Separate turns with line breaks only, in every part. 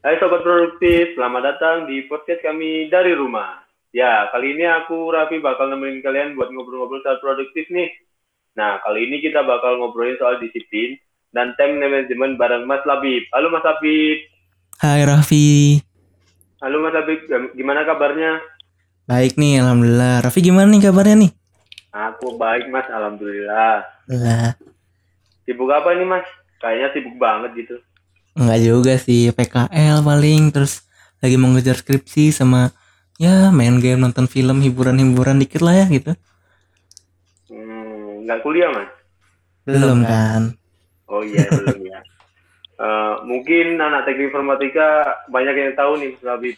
Hai Sobat Produktif, selamat datang di podcast kami dari rumah. Ya, kali ini aku Raffi bakal nemenin kalian buat ngobrol-ngobrol soal produktif nih. Nah, kali ini kita bakal ngobrolin soal disiplin dan time management bareng Mas Labib. Halo Mas Labib.
Hai Raffi.
Halo Mas Labib, gimana kabarnya?
Baik nih, Alhamdulillah. Raffi gimana nih kabarnya nih?
Aku baik Mas, Alhamdulillah.
Lah,
Sibuk apa nih Mas? Kayaknya sibuk banget gitu.
Enggak juga sih, PKL paling terus lagi mau ngejar skripsi sama ya main game, nonton film, hiburan-hiburan dikit lah ya gitu.
Hmm, nggak kuliah Mas?
Belum kan?
Oh iya, belum ya. Eh, mungkin anak teknik informatika banyak yang tahu nih Mas Labib.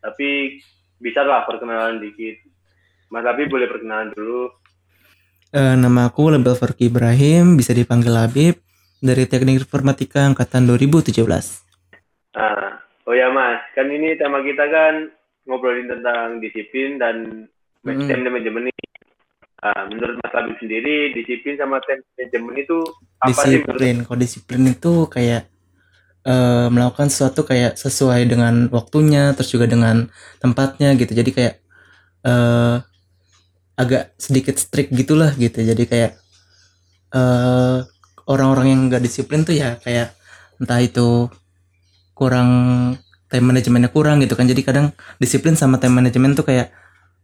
Tapi bisa lah perkenalan dikit. Mas Labib boleh perkenalan dulu.
Eh, nama aku Label Farki Ibrahim, bisa dipanggil Labib dari Teknik Informatika angkatan 2017.
Nah, oh ya Mas, kan ini tema kita kan ngobrolin tentang disiplin dan
Hmm.
time management ini. Ah, menurut Mas Labib sendiri, disiplin sama time management itu apa sih?
Disiplin, kalau disiplin itu kayak eh, melakukan sesuatu kayak sesuai dengan waktunya, terus juga dengan tempatnya gitu. Jadi kayak eh agak sedikit strict gitulah gitu. Jadi kayak eh orang-orang yang nggak disiplin tuh ya kayak entah itu kurang time manajemennya kurang gitu kan. Jadi kadang disiplin sama time manajemen tuh kayak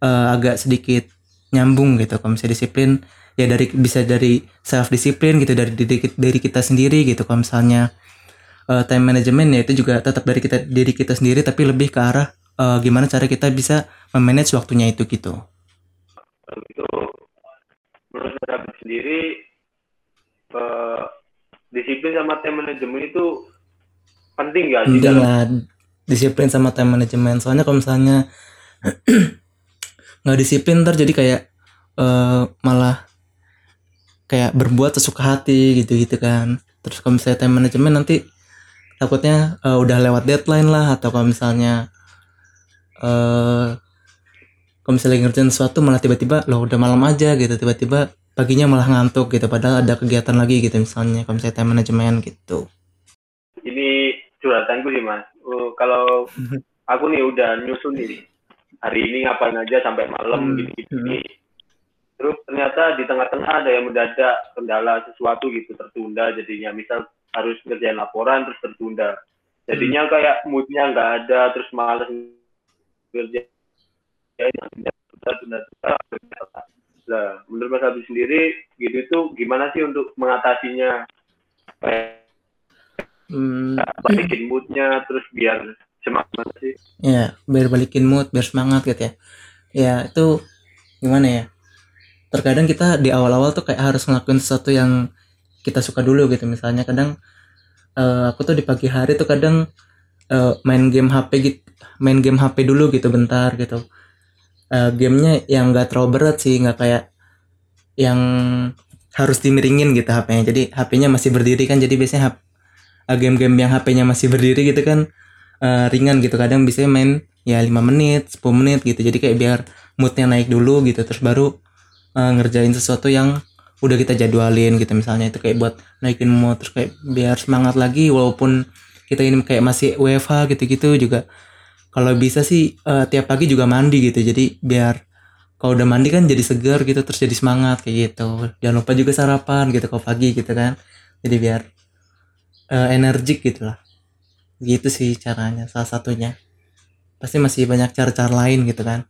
eh, agak sedikit nyambung gitu. Kalau misalnya disiplin ya dari bisa dari self disiplin gitu dari diri, dari kita sendiri gitu kalau misalnya eh, time management ya itu juga tetap dari kita diri kita sendiri tapi lebih ke arah eh, gimana cara kita bisa memanage waktunya itu gitu
menurut sendiri, eh, disiplin sama time management itu penting
penting
dalam
lah disiplin sama time management. Soalnya kalau misalnya nggak disiplin ntar jadi kayak eh, malah kayak berbuat sesuka hati gitu gitu kan. Terus kalau misalnya time management nanti takutnya eh, udah lewat deadline lah atau kalau misalnya eh kalau misalnya ngerjain sesuatu malah tiba-tiba loh udah malam aja gitu. Tiba-tiba paginya malah ngantuk gitu padahal ada kegiatan lagi gitu misalnya kalau misalnya time management gitu
ini curhatanku sih mas. Oh, kalau aku nih udah nyusun nih hari ini ngapain aja sampai malam
Hmm,
gitu gitu. Terus ternyata di tengah-tengah ada yang mendadak kendala sesuatu gitu tertunda jadinya misal harus ngerjain laporan terus tertunda. Jadinya kayak moodnya nggak ada terus malas ngerjain tunda-tunda. Nah, menurut Mas Habib sendiri gitu itu gimana sih untuk mengatasinya?
Hmm,
balikin moodnya terus biar semangat sih.
Ya biar balikin mood biar semangat gitu ya. Ya itu gimana ya? Terkadang kita di awal-awal tuh kayak harus ngelakuin sesuatu yang kita suka dulu gitu. Misalnya kadang eh, aku tuh di pagi hari tuh kadang eh, main game HP gitu main game HP dulu gitu bentar gitu Eh, gamenya yang gak terlalu berat sih nggak kayak yang harus dimiringin gitu HP-nya jadi HP-nya masih berdiri kan jadi biasanya eh, game-game yang HP-nya masih berdiri gitu kan eh, ringan gitu. Kadang bisa main ya 5 menit 10 menit gitu. Jadi kayak biar moodnya naik dulu gitu. Terus baru eh, ngerjain sesuatu yang udah kita jadwalin gitu. Misalnya itu kayak buat naikin mood terus kayak biar semangat lagi walaupun kita ini kayak masih WFH gitu-gitu juga kalau bisa sih eh, tiap pagi juga mandi gitu. Jadi biar kalau udah mandi kan jadi segar gitu terus jadi semangat kayak gitu. Jangan lupa juga sarapan gitu kalau pagi gitu kan. Jadi biar eh, energik gitu lah. Gitu sih caranya salah satunya. Pasti masih banyak cara-cara lain gitu kan.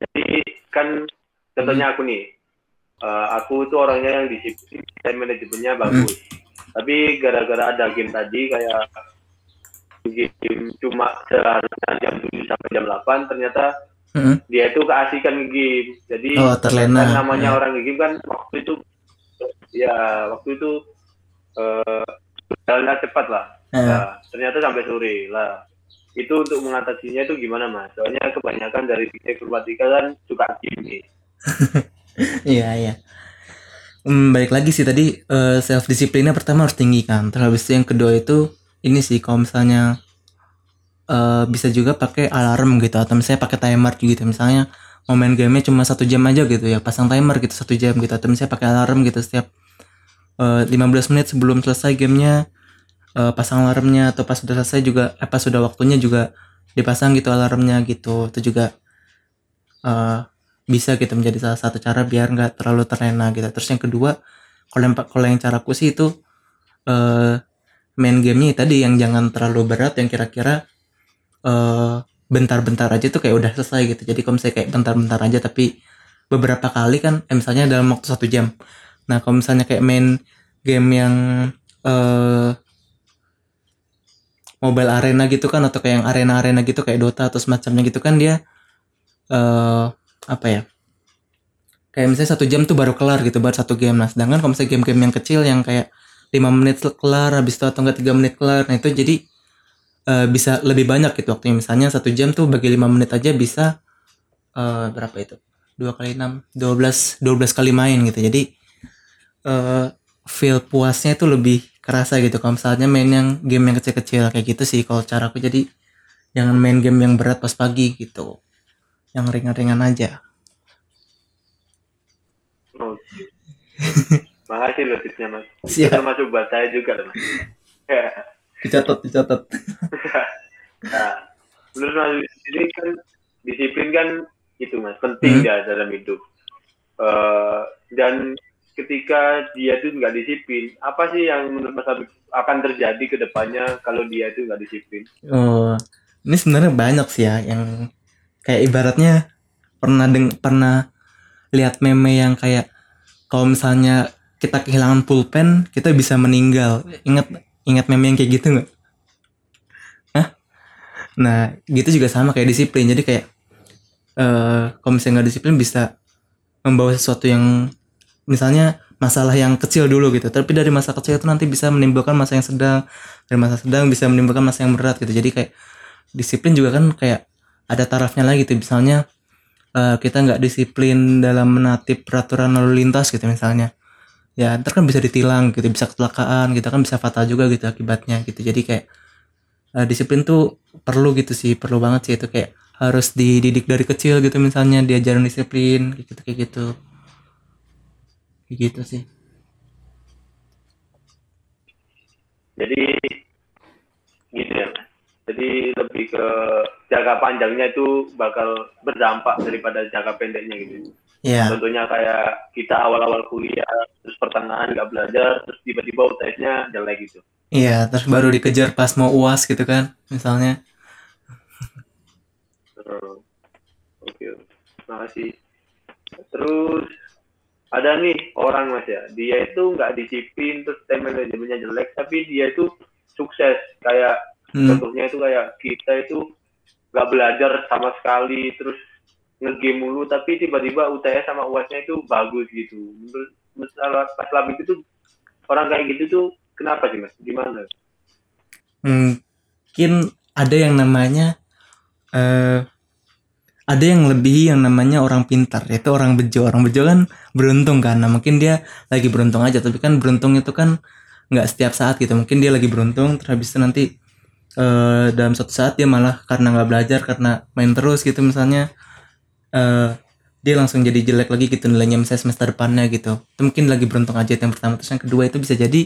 Jadi kan contohnya aku nih eh, aku tuh orangnya yang disiplin dan manajemennya bagus. Tapi gara-gara ada game tadi kayak game cuma seharusnya jam 7 sampai jam 8 ternyata
Mm-mm.
dia itu keasikan game jadi
Oh, terlena,
kan namanya
ya.
orang game kan waktu itu ya waktu itu eh jalannya cepat lah
Eh,
Nah, ternyata sampai sore lah. Itu untuk mengatasinya itu gimana mas? Soalnya kebanyakan dari informatika kan suka game
iya iya Hmm, balik lagi sih tadi self disiplinnya pertama harus tinggi kan terus habis itu yang kedua itu ini sih kalau misalnya eh, bisa juga pakai alarm gitu atau misalnya pakai timer gitu. Misalnya mau main gamenya cuma satu jam aja gitu ya pasang timer gitu satu jam gitu atau misalnya pakai alarm gitu setiap eh, 15 menit sebelum selesai gamenya eh, pasang alarmnya atau pas sudah selesai juga apa sudah waktunya juga dipasang gitu alarmnya gitu. Itu juga eh, bisa gitu menjadi salah satu cara biar nggak terlalu terlena gitu. Terus yang kedua kalau yang kalau yang caraku sih itu eh, main gamenya tadi yang jangan terlalu berat yang kira-kira eh, bentar-bentar aja tuh kayak udah selesai gitu. Jadi kalau misalnya kayak bentar-bentar aja tapi beberapa kali kan eh, misalnya dalam waktu satu jam. Nah kalau misalnya kayak main game yang eh mobile arena gitu kan atau kayak yang arena-arena gitu kayak Dota atau semacamnya gitu kan dia eh apa ya kayak misalnya satu jam tuh baru kelar gitu baru satu game. Nah sedangkan kalau misalnya game-game yang kecil yang kayak lima menit kelar habis itu atau enggak tiga menit kelar. Nah itu jadi eh, bisa lebih banyak gitu waktunya. Misalnya satu jam tuh bagi lima menit aja bisa eh, berapa itu? Dua kali enam dua belas dua belas kali main gitu. Jadi eh feel puasnya itu lebih kerasa gitu. Kalau misalnya main yang game yang kecil-kecil kayak gitu sih kalau cara aku jadi jangan main game yang berat pas pagi gitu. Yang ringan-ringan aja.
Oh. Makasih loh tipsnya mas.
Siap.
Termasuk buat saya juga loh, mas. Ya.
dicatat dicatat
nah, menurut mas ini kan disiplin kan itu mas penting
Hmm.
ya dalam hidup. Eh, dan ketika dia tuh nggak disiplin, apa sih yang menurut mas Habib akan terjadi ke depannya kalau dia itu nggak disiplin?
oh ini sebenarnya banyak sih ya yang kayak ibaratnya pernah deng pernah lihat meme yang kayak kalau misalnya kita kehilangan pulpen kita bisa meninggal. Ingat ingat meme yang kayak gitu nggak? Nah gitu juga sama kayak disiplin. Jadi kayak eh kalau misalnya nggak disiplin bisa membawa sesuatu yang misalnya masalah yang kecil dulu gitu. Tapi dari masa kecil itu nanti bisa menimbulkan masa yang sedang. Dari masa sedang bisa menimbulkan masa yang berat gitu. Jadi kayak disiplin juga kan kayak ada tarafnya lagi gitu. Misalnya eh, kita nggak disiplin dalam menatip peraturan lalu lintas gitu misalnya ya ntar kan bisa ditilang gitu bisa kecelakaan kita kan bisa fatal juga gitu akibatnya gitu jadi kayak eh, disiplin tuh perlu gitu sih perlu banget sih itu kayak harus dididik dari kecil gitu misalnya diajarin disiplin gitu kayak gitu kayak gitu sih
Jadi gitu ya. Jadi lebih ke jangka panjangnya itu bakal berdampak daripada jangka pendeknya gitu.
Ya
Contohnya kayak kita awal-awal kuliah, terus pertengahan nggak belajar, terus tiba-tiba UTS-nya jelek gitu.
iya terus baru dikejar pas mau uas gitu kan misalnya.
Oke, makasih. Terus ada nih orang mas ya, dia itu nggak disiplin, terus time manajemennya jelek, tapi dia itu sukses. Kayak
hmm.
contohnya itu kayak kita itu nggak belajar sama sekali, terus ngegame mulu, tapi tiba-tiba UTS sama UASnya itu bagus gitu. Masalah pas labik itu orang kayak gitu tuh kenapa sih mas? Gimana?
mungkin ada yang namanya eh ada yang lebih yang namanya orang pintar yaitu orang bejo orang bejo kan beruntung kan nah mungkin dia lagi beruntung aja tapi kan beruntung itu kan nggak setiap saat gitu mungkin dia lagi beruntung terus habis itu nanti eh dalam suatu saat dia malah karena nggak belajar karena main terus gitu misalnya eh dia langsung jadi jelek lagi gitu nilainya misalnya semester depannya gitu. Itu mungkin lagi beruntung aja yang pertama. Terus yang kedua itu bisa jadi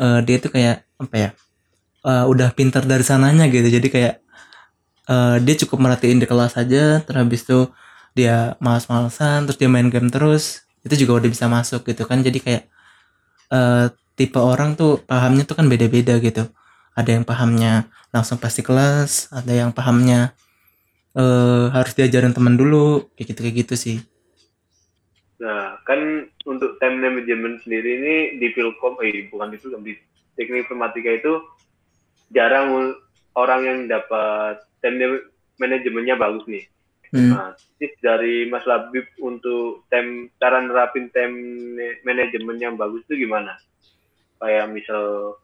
eh dia tuh kayak apa ya eh, udah pintar dari sananya gitu. Jadi kayak eh, dia cukup merhatiin di kelas aja terus habis itu dia malas-malasan terus dia main game terus itu juga udah bisa masuk gitu kan. Jadi kayak eh, tipe orang tuh pahamnya tuh kan beda-beda gitu. Ada yang pahamnya langsung pasti kelas ada yang pahamnya eh harus diajarin teman dulu kayak gitu kayak gitu sih
Nah, kan untuk time management sendiri ini di Filkom, eh bukan di Filkom, di teknik informatika itu jarang orang yang dapat time ma- manajemennya bagus nih.
Hmm.
Nah, tips dari Mas Labib untuk time cara nerapin time ma- manajemen yang bagus itu gimana? Kayak misal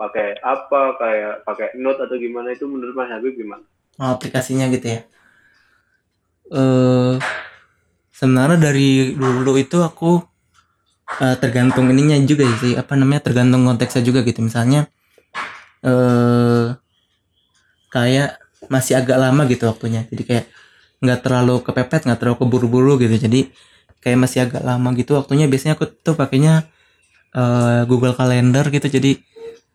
pakai apa, kayak pakai note atau gimana itu menurut Mas Habib gimana?
Aplikasinya gitu ya. Eh sebenarnya dari dulu itu aku eh, tergantung ininya juga sih apa namanya tergantung konteksnya juga gitu. Misalnya eh kayak masih agak lama gitu waktunya. Jadi kayak nggak terlalu kepepet nggak terlalu keburu-buru gitu. Jadi kayak masih agak lama gitu waktunya. Biasanya aku tuh pakainya eh, Google Calendar gitu. Jadi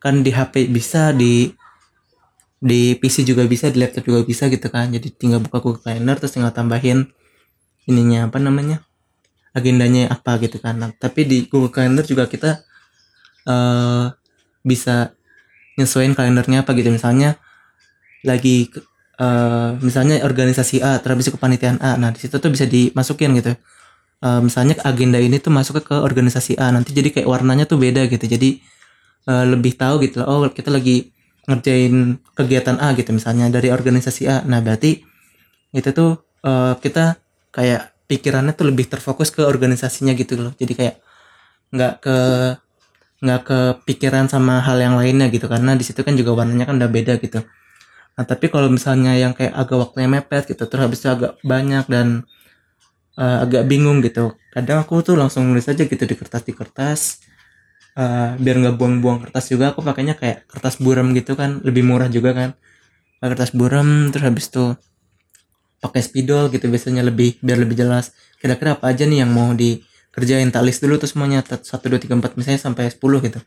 kan di HP bisa di di PC juga bisa di laptop juga bisa gitu kan. Jadi tinggal buka Google Calendar terus tinggal tambahin ininya apa namanya agendanya apa gitu kan. Nah, tapi di Google Calendar juga kita uh, bisa nyesuaiin kalendernya apa gitu. Misalnya lagi uh, misalnya organisasi A terus kepanitiaan A. Nah di situ tuh bisa dimasukin gitu. Uh, misalnya agenda ini tuh masuk ke organisasi A. Nanti jadi kayak warnanya tuh beda gitu. Jadi uh, lebih tahu gitu. Oh kita lagi ngerjain kegiatan A gitu misalnya dari organisasi A. Nah berarti itu tuh uh, kita kayak pikirannya tuh lebih terfokus ke organisasinya gitu loh. Jadi kayak nggak ke nggak kepikiran sama hal yang lainnya gitu karena di situ kan juga warnanya kan udah beda gitu. Nah tapi kalau misalnya yang kayak agak waktunya mepet gitu terus habis itu agak banyak dan uh, agak bingung gitu kadang aku tuh langsung nulis aja gitu di kertas di kertas uh, biar nggak buang-buang kertas juga aku pakainya kayak kertas buram gitu kan lebih murah juga kan. Pakai kertas buram terus habis itu pakai spidol gitu biasanya lebih biar lebih jelas. Kira-kira apa aja nih yang mau di kerjain tak list dulu tuh semuanya satu dua tiga empat misalnya sampai sepuluh gitu.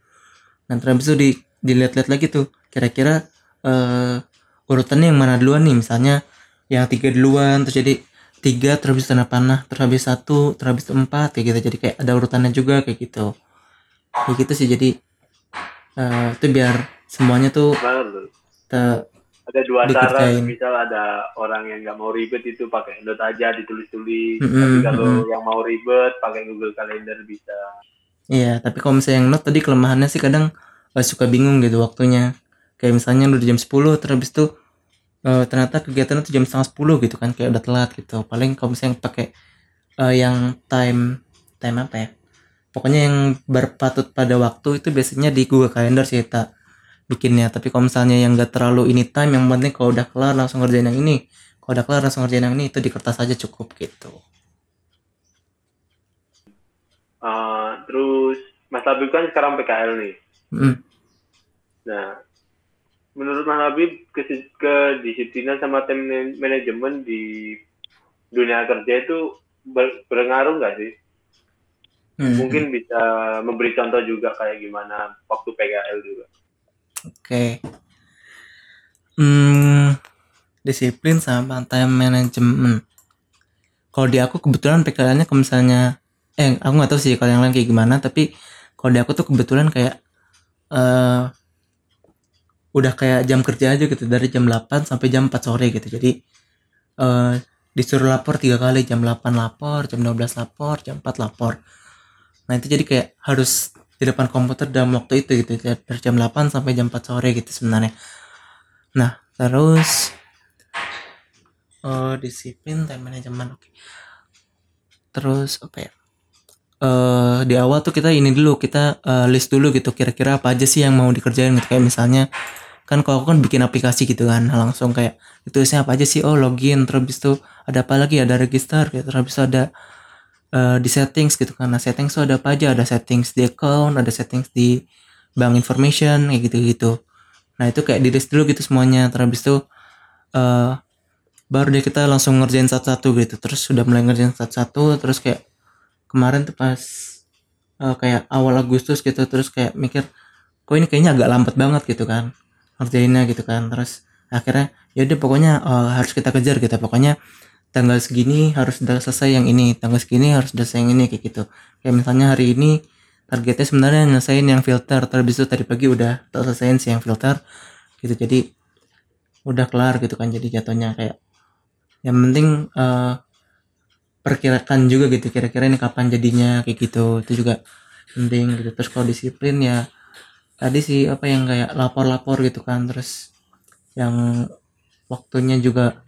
Nah terus itu di dilihat-lihat lagi tuh kira-kira uh, urutannya yang mana duluan nih? Misalnya yang tiga duluan terus jadi tiga terus tanah panah terus habis satu terus habis empat kayak gitu. Jadi kayak ada urutannya juga kayak gitu kayak gitu sih jadi uh, itu biar semuanya tuh
te, ada dua cara misal ada orang yang nggak mau ribet itu pakai note aja ditulis-tulis. Mm -hmm, tapi kalau mm -hmm. yang mau ribet pakai Google Calendar bisa.
Iya tapi kalau misalnya yang note tadi kelemahannya sih kadang uh, suka bingung gitu waktunya. Kayak misalnya di jam 10 terus itu uh, ternyata kegiatan itu jam setengah 10 gitu kan kayak udah telat gitu. Paling kalau misalnya pakai uh, yang time time apa ya pokoknya yang berpatut pada waktu itu biasanya di Google Calendar sih tak bikinnya. Tapi kalau misalnya yang gak terlalu ini time yang penting kalau udah kelar langsung ngerjain yang ini. Kalau udah kelar langsung ngerjain yang ini itu di kertas aja cukup gitu.
Uh, terus Mas Habib kan sekarang PKL nih. Mm. nah menurut Mas Habib ke kedisiplinan sama tim manajemen di dunia kerja itu ber, berpengaruh nggak sih hmm. mungkin bisa memberi contoh juga kayak gimana waktu PKL juga
Oke. Hmm, disiplin sama time management. Kalau di aku kebetulan PKL-nya kalau misalnya eh aku nggak tahu sih kalau yang lain kayak gimana tapi kalau di aku tuh kebetulan kayak uh, udah kayak jam kerja aja gitu dari jam 8 sampai jam 4 sore gitu jadi uh, disuruh lapor tiga kali jam 8 lapor jam 12 lapor jam 4 lapor nah itu jadi kayak harus di depan komputer dalam waktu itu gitu dari jam 8 sampai jam 4 sore gitu sebenarnya nah terus uh, disiplin time management oke okay. terus apa ya uh, di awal tuh kita ini dulu kita uh, list dulu gitu kira-kira apa aja sih yang mau dikerjain gitu kayak misalnya kan kalau aku kan bikin aplikasi gitu kan langsung kayak itu apa aja sih oh login terus itu ada apa lagi ada register gitu terus ada uh, di settings gitu. Karena settings tuh ada apa aja? Ada settings di account ada settings di bank information kayak gitu gitu nah itu kayak di list dulu gitu semuanya. Terus itu uh, baru deh kita langsung ngerjain satu-satu gitu. Terus sudah mulai ngerjain satu-satu. Terus kayak kemarin tuh pas uh, kayak awal Agustus gitu terus kayak mikir kok ini kayaknya agak lambat banget gitu kan ngerjainnya gitu kan. Terus akhirnya ya udah pokoknya uh, harus kita kejar gitu. Pokoknya tanggal segini harus sudah selesai yang ini tanggal segini harus sudah selesai yang ini kayak gitu. Kayak misalnya hari ini targetnya sebenarnya nyelesain yang filter terus itu tadi pagi udah selesaiin sih yang filter gitu. Jadi udah kelar gitu kan jadi jatuhnya kayak yang penting uh, perkirakan juga gitu kira-kira ini kapan jadinya kayak gitu. Itu juga penting gitu. Terus kalau disiplin ya tadi sih apa yang kayak lapor-lapor gitu kan terus yang waktunya juga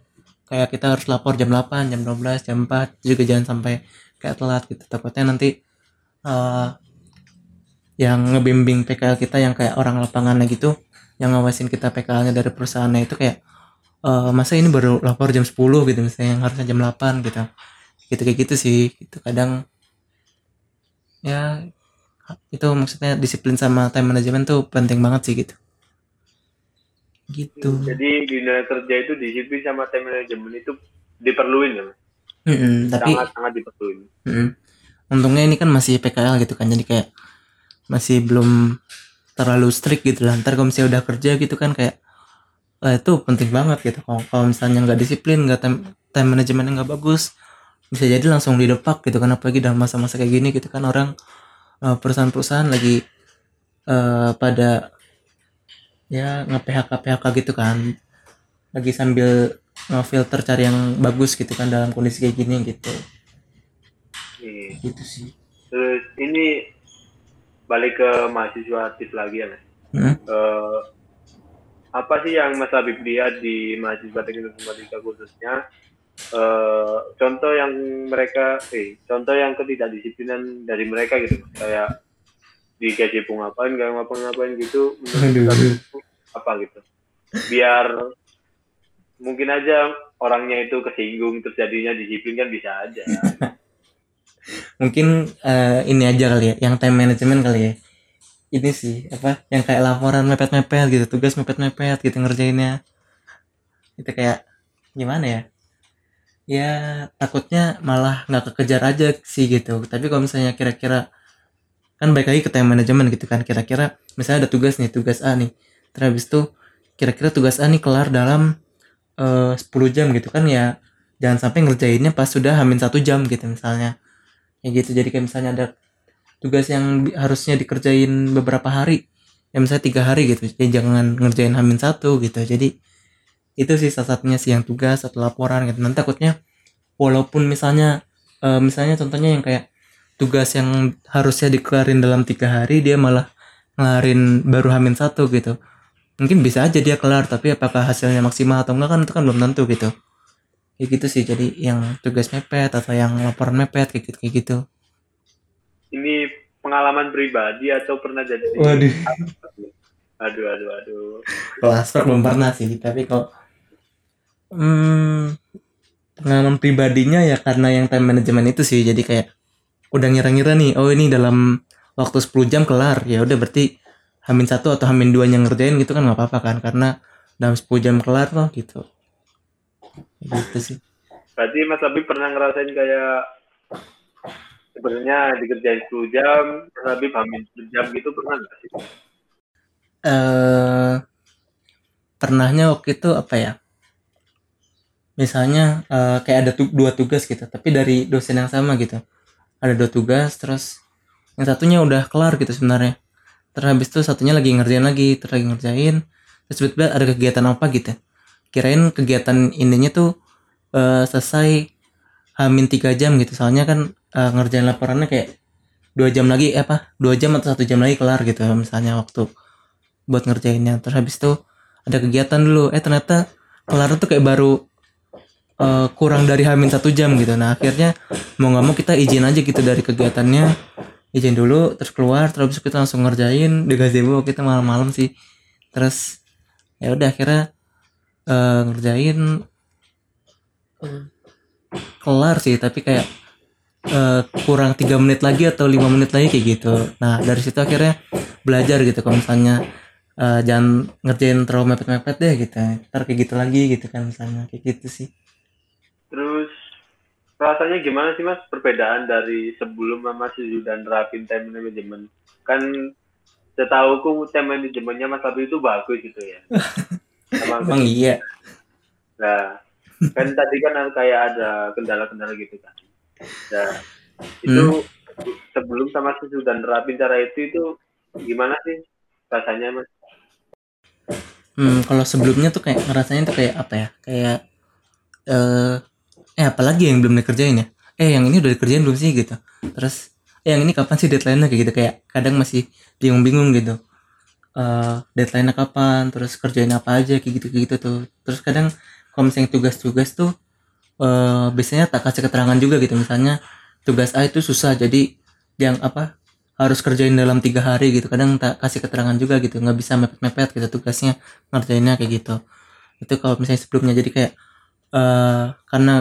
kayak kita harus lapor jam 8 jam 12 jam 4 juga jangan sampai kayak telat gitu. Takutnya nanti uh, yang ngebimbing PKL kita yang kayak orang lapangannya gitu yang ngawasin kita PKL-nya dari perusahaannya itu kayak uh, masa ini baru lapor jam 10 gitu misalnya yang harusnya jam 8 gitu. Gitu kayak gitu sih. Itu kadang ya itu maksudnya disiplin sama time management tuh penting banget sih gitu gitu.
Jadi di dunia kerja itu disiplin sama time management itu diperluin ya
mm -hmm, tapi
sangat sangat diperluin.
Mm -hmm. untungnya ini kan masih PKL gitu kan jadi kayak masih belum terlalu strict gitu lah. Ntar kalau misalnya udah kerja gitu kan kayak eh, itu penting banget gitu. Kalau kalau misalnya nggak disiplin nggak time, time manajemennya nggak bagus bisa jadi langsung didepak gitu kan apalagi dalam masa-masa kayak gini gitu kan orang eh, perusahaan-perusahaan lagi eh, pada ya nge PHK PHK gitu kan lagi sambil filter cari yang bagus gitu kan dalam kondisi kayak gini gitu
Nih.
gitu sih
Terus ini balik ke mahasiswa aktif lagi ya, Mas.
Hmm?
Eh, apa sih yang Mas Habib lihat di mahasiswa teknik informatika khususnya? Eh, contoh yang mereka, eh, contoh yang ketidakdisiplinan dari mereka gitu, kayak di kecipu ngapain, nggak ngapa-ngapain gitu, menurut
Aduh.
Mas Habib itu apa gitu? Biar mungkin aja orangnya itu kesinggung terjadinya disiplin kan bisa aja.
mungkin eh, ini aja kali ya yang time management kali ya ini sih apa yang kayak laporan mepet-mepet gitu tugas mepet-mepet gitu ngerjainnya itu kayak gimana ya ya takutnya malah nggak kekejar aja sih gitu tapi kalau misalnya kira-kira kan baik lagi ke time management gitu kan. Kira-kira misalnya ada tugas nih tugas A nih. Terus habis itu kira-kira tugas A nih kelar dalam eh 10 jam gitu kan ya. Jangan sampai ngerjainnya pas sudah hamin satu jam gitu misalnya. Ya gitu. Jadi kayak misalnya ada tugas yang harusnya dikerjain beberapa hari. Ya misalnya tiga hari gitu. Jadi jangan ngerjain hamin satu gitu. Jadi itu sih salah satunya sih yang tugas atau laporan gitu. Nanti takutnya walaupun misalnya eh, misalnya contohnya yang kayak tugas yang harusnya dikelarin dalam tiga hari dia malah ngelarin baru hamin satu gitu mungkin bisa aja dia kelar tapi apakah hasilnya maksimal atau enggak kan itu kan belum tentu gitu kayak gitu sih jadi yang tugas mepet atau yang laporan mepet kayak gitu kayak gitu
Ini pengalaman pribadi atau pernah jadi?
Waduh.
Aduh, aduh, aduh.
kalau aspek belum pernah sih tapi kalau hmm, pengalaman pribadinya ya karena yang time management itu sih jadi kayak udah ngira-ngira nih oh ini dalam waktu 10 jam kelar. Ya udah berarti hamin satu atau hamin dua yang ngerjain gitu kan nggak apa-apa kan karena dalam 10 jam kelar loh gitu. Gitu sih.
Berarti Mas Habib pernah ngerasain kayak sebenarnya dikerjain 10 jam, Mas Habib hamil 10 jam gitu pernah nggak sih?
eh pernahnya waktu itu apa ya? Misalnya eh, kayak ada tu- dua tugas gitu tapi dari dosen yang sama gitu ada dua tugas terus yang satunya udah kelar gitu sebenarnya. Terus habis itu satunya lagi ngerjain lagi terus lagi ngerjain. Terus tiba-tiba ada kegiatan apa gitu. Kirain kegiatan ininya tuh eh, selesai hamin tiga jam gitu. Soalnya kan eh, ngerjain laporannya kayak dua jam lagi eh, apa dua jam atau satu jam lagi kelar gitu misalnya waktu buat ngerjainnya. Terus habis itu ada kegiatan dulu. Eh ternyata kelar tuh kayak baru eh, kurang dari hamin satu jam gitu. Nah akhirnya mau nggak mau kita izin aja gitu dari kegiatannya. Izin dulu terus keluar terus kita langsung ngerjain. Di gazebo kita malam-malam sih. Terus ya udah akhirnya eh, ngerjain. Kelar sih tapi kayak eh, kurang tiga menit lagi atau lima menit lagi kayak gitu. Nah dari situ akhirnya belajar gitu. Kalau misalnya eh, jangan ngerjain terlalu mepet-mepet deh gitu. Ntar kayak gitu lagi gitu kan misalnya. Kayak gitu sih
Terus rasanya gimana sih Mas perbedaan dari sebelum sama sesudah nerapin time management? Kan setahuku time manajemennya Mas Habib itu bagus gitu ya.
Emang iya
Nah, kan tadi kan kayak ada kendala-kendala gitu kan. Nah, itu sebelum sama sesudah nerapin cara itu itu gimana sih rasanya mas?
Hmm, kalau sebelumnya tuh kayak ngerasanya tuh kayak apa ya? Kayak eh eh apalagi yang belum dikerjain ya? Eh yang ini udah dikerjain belum sih gitu. Terus eh yang ini kapan sih deadline-nya kayak gitu kayak kadang masih bingung-bingung gitu. Eh deadline-nya kapan, terus kerjain apa aja kayak gitu kayak gitu tuh. Terus kadang kalau misalnya tugas-tugas tuh eh biasanya tak kasih keterangan juga gitu misalnya tugas A itu susah jadi yang apa harus kerjain dalam tiga hari gitu kadang tak kasih keterangan juga gitu nggak bisa mepet-mepet gitu tugasnya ngerjainnya kayak gitu itu kalau misalnya sebelumnya jadi kayak eh karena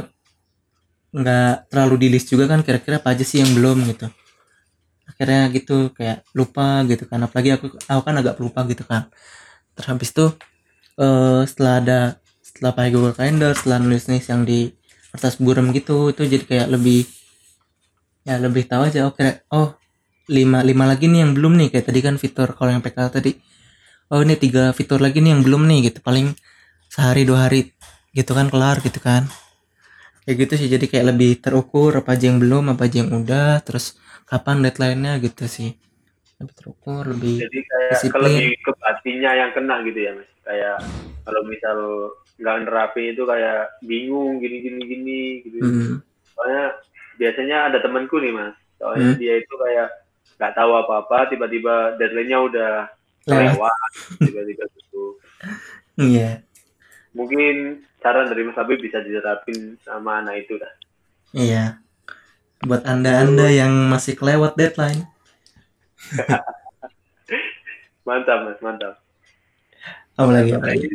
nggak terlalu di list juga kan kira-kira apa aja sih yang belum gitu. Akhirnya gitu kayak lupa gitu kan apalagi aku aku kan agak pelupa gitu kan. Terus habis itu eh setelah ada setelah pakai Google Calendar setelah nulis nulis yang di kertas buram gitu itu jadi kayak lebih ya lebih tahu aja oh kira oh lima lima lagi nih yang belum nih. Kayak tadi kan fitur kalau yang PK tadi oh ini tiga fitur lagi nih yang belum nih gitu. Paling sehari dua hari gitu kan kelar gitu kan kayak gitu sih jadi kayak lebih terukur apa aja yang belum apa aja yang udah terus kapan deadline-nya gitu sih lebih terukur lebih
Jadi kayak
Disiplin.
kalau lebih ke batinnya yang kena gitu ya mas. Kayak kalau misal nggak nerapin itu kayak bingung gini gini gini gitu.
hmm,
Soalnya biasanya ada temanku nih mas. Soalnya
Hmm.
dia itu kayak nggak tahu apa-apa, tiba-tiba deadline-nya udah
Lewat.
tiba-tiba gitu.
iya
Mungkin saran dari Mas Habib bisa diterapin sama anak itu dah.
iya buat anda anda yang masih kelewat deadline
Mantap mas, mantap.
apa lagi apa lagi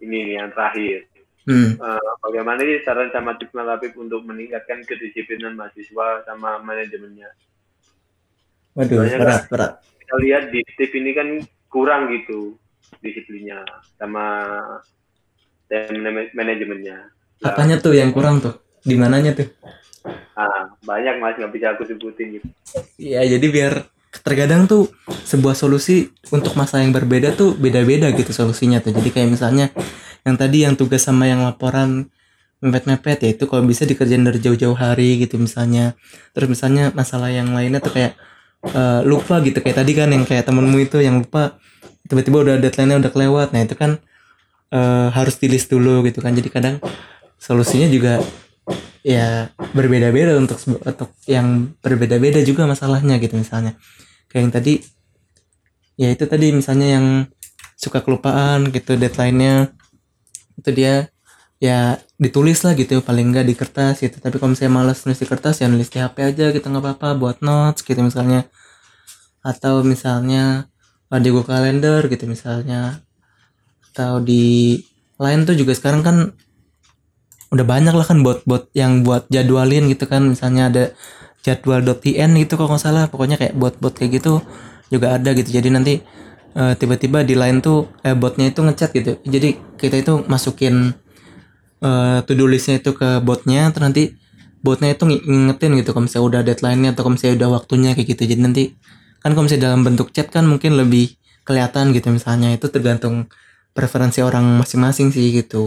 Ini nih yang terakhir.
hmm.
Eh, bagaimana sih saran sama tips Mas Habib untuk meningkatkan kedisiplinan mahasiswa sama manajemennya?
waduh
Soalnya
berat berat
Kita lihat di TIP ini kan kurang gitu disiplinnya sama dan mana- manajemennya. Nah,
apanya tuh yang kurang tuh di mananya tuh
ah, banyak mas nggak bisa aku sebutin gitu.
Iya, jadi biar terkadang tuh sebuah solusi untuk masalah yang berbeda tuh beda-beda gitu solusinya tuh. Jadi kayak misalnya yang tadi yang tugas sama yang laporan mepet-mepet ya itu kalau bisa dikerjain dari jauh-jauh hari gitu misalnya. Terus misalnya masalah yang lainnya tuh kayak eh, lupa gitu kayak tadi kan yang kayak temenmu itu yang lupa tiba-tiba udah deadline-nya udah kelewat. Nah, itu kan eh, harus di list dulu gitu kan. Jadi kadang solusinya juga ya berbeda-beda untuk untuk yang berbeda-beda juga masalahnya gitu misalnya. Kayak yang tadi ya itu tadi misalnya yang suka kelupaan gitu deadline-nya itu dia ya ditulis lah gitu paling enggak di kertas gitu. Tapi kalau misalnya malas nulis di kertas ya nulis di HP aja gitu nggak apa-apa buat notes gitu misalnya. Atau misalnya uh, di Google Calendar gitu misalnya atau di lain tuh juga sekarang kan udah banyak lah kan bot-bot yang buat jadwalin gitu kan. Misalnya ada jadwal.in gitu kalau nggak salah. Pokoknya kayak bot-bot kayak gitu juga ada gitu. Jadi nanti eh, tiba-tiba di lain tuh eh, botnya itu ngechat gitu. Jadi kita itu masukin eh to do listnya itu ke botnya terus nanti botnya itu ngi- ngingetin gitu kalau misalnya udah deadline-nya atau kalau misalnya udah waktunya kayak gitu. Jadi nanti kan kalau misalnya dalam bentuk chat kan mungkin lebih kelihatan gitu misalnya. Itu tergantung preferensi orang masing-masing sih gitu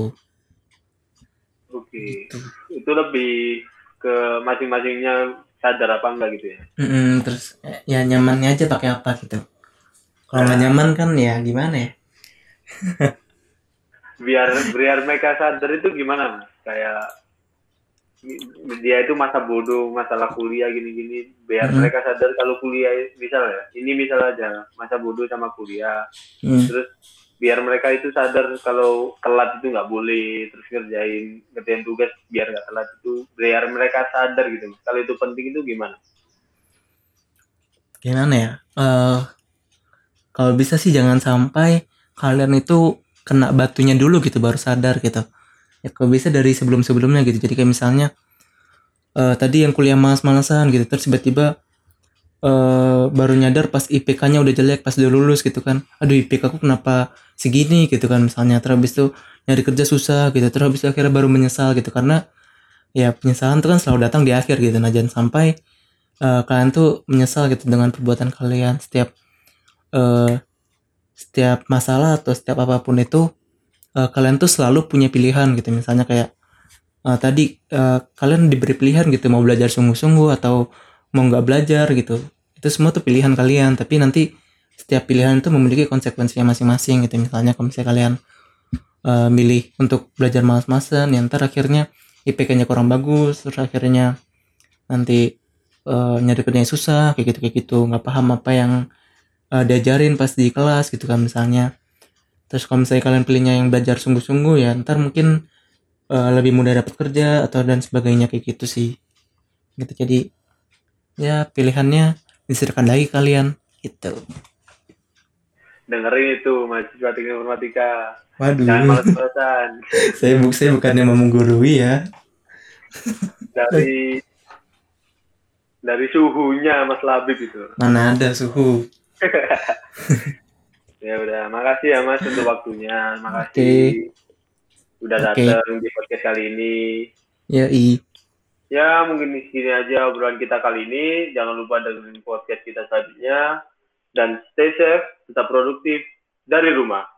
Oke,
Gitu.
itu lebih ke masing-masingnya sadar apa enggak gitu ya?
Mm-mm, terus eh, ya nyamannya aja pakai apa gitu. Kalau nggak nyaman kan ya gimana ya?
Biar biar mereka sadar itu gimana mas? Kayak dia itu masa bodoh masalah kuliah gini-gini biar
Mhm.
mereka sadar kalau kuliah misal ya ini misal aja masa bodoh sama kuliah
Hmm.
terus biar mereka itu sadar kalau telat itu nggak boleh terus ngerjain ngerjain tugas biar nggak telat itu biar mereka sadar gitu kalau itu penting itu gimana
Gimana ya? Eh kalau bisa sih jangan sampai kalian itu kena batunya dulu gitu baru sadar gitu. Ya kalau bisa dari sebelum-sebelumnya gitu. Jadi kayak misalnya eh tadi yang kuliah malas-malasan gitu terus tiba-tiba eh baru nyadar pas IPK-nya udah jelek pas udah lulus gitu kan. Aduh IPK aku kenapa segini gitu kan misalnya. Terus habis itu nyari kerja susah gitu. Terus habis itu akhirnya baru menyesal gitu. Karena ya penyesalan tuh kan selalu datang di akhir gitu. Nah jangan sampai eh, kalian tuh menyesal gitu dengan perbuatan kalian. Setiap eh setiap masalah atau setiap apa pun itu eh, kalian tuh selalu punya pilihan gitu. Misalnya kayak eh, tadi eh, kalian diberi pilihan gitu mau belajar sungguh-sungguh atau mau nggak belajar gitu. Itu semua tuh pilihan kalian tapi nanti setiap pilihan itu memiliki konsekuensinya masing-masing gitu. Misalnya kalau misalnya kalian eh, milih untuk belajar malas-malasan ya ntar akhirnya IPK-nya kurang bagus terus akhirnya nanti eh, nyari kerjanya susah kayak gitu kayak gitu. Nggak paham apa yang eh, diajarin pas di kelas gitu kan misalnya. Terus kalau misalnya kalian pilihnya yang belajar sungguh-sungguh ya ntar mungkin eh, lebih mudah dapat kerja atau dan sebagainya kayak gitu sih. Gitu jadi ya pilihannya diserahkan lagi kalian. Gitu.
Dengerin itu mahasiswa teknik informatika.
Waduh.
Jangan malas-malasan.
Saya bu saya bukannya mau menggurui ya.
Dari dari suhunya Mas Labib itu.
Mana ada suhu.
Ya udah makasih ya Mas untuk waktunya. Makasih. Udah
Oke.
datang di podcast kali ini.
Ya i
Ya, mungkin di sini aja obrolan kita kali ini. Jangan lupa dengerin podcast kita selanjutnya. Dan stay safe, tetap produktif dari rumah.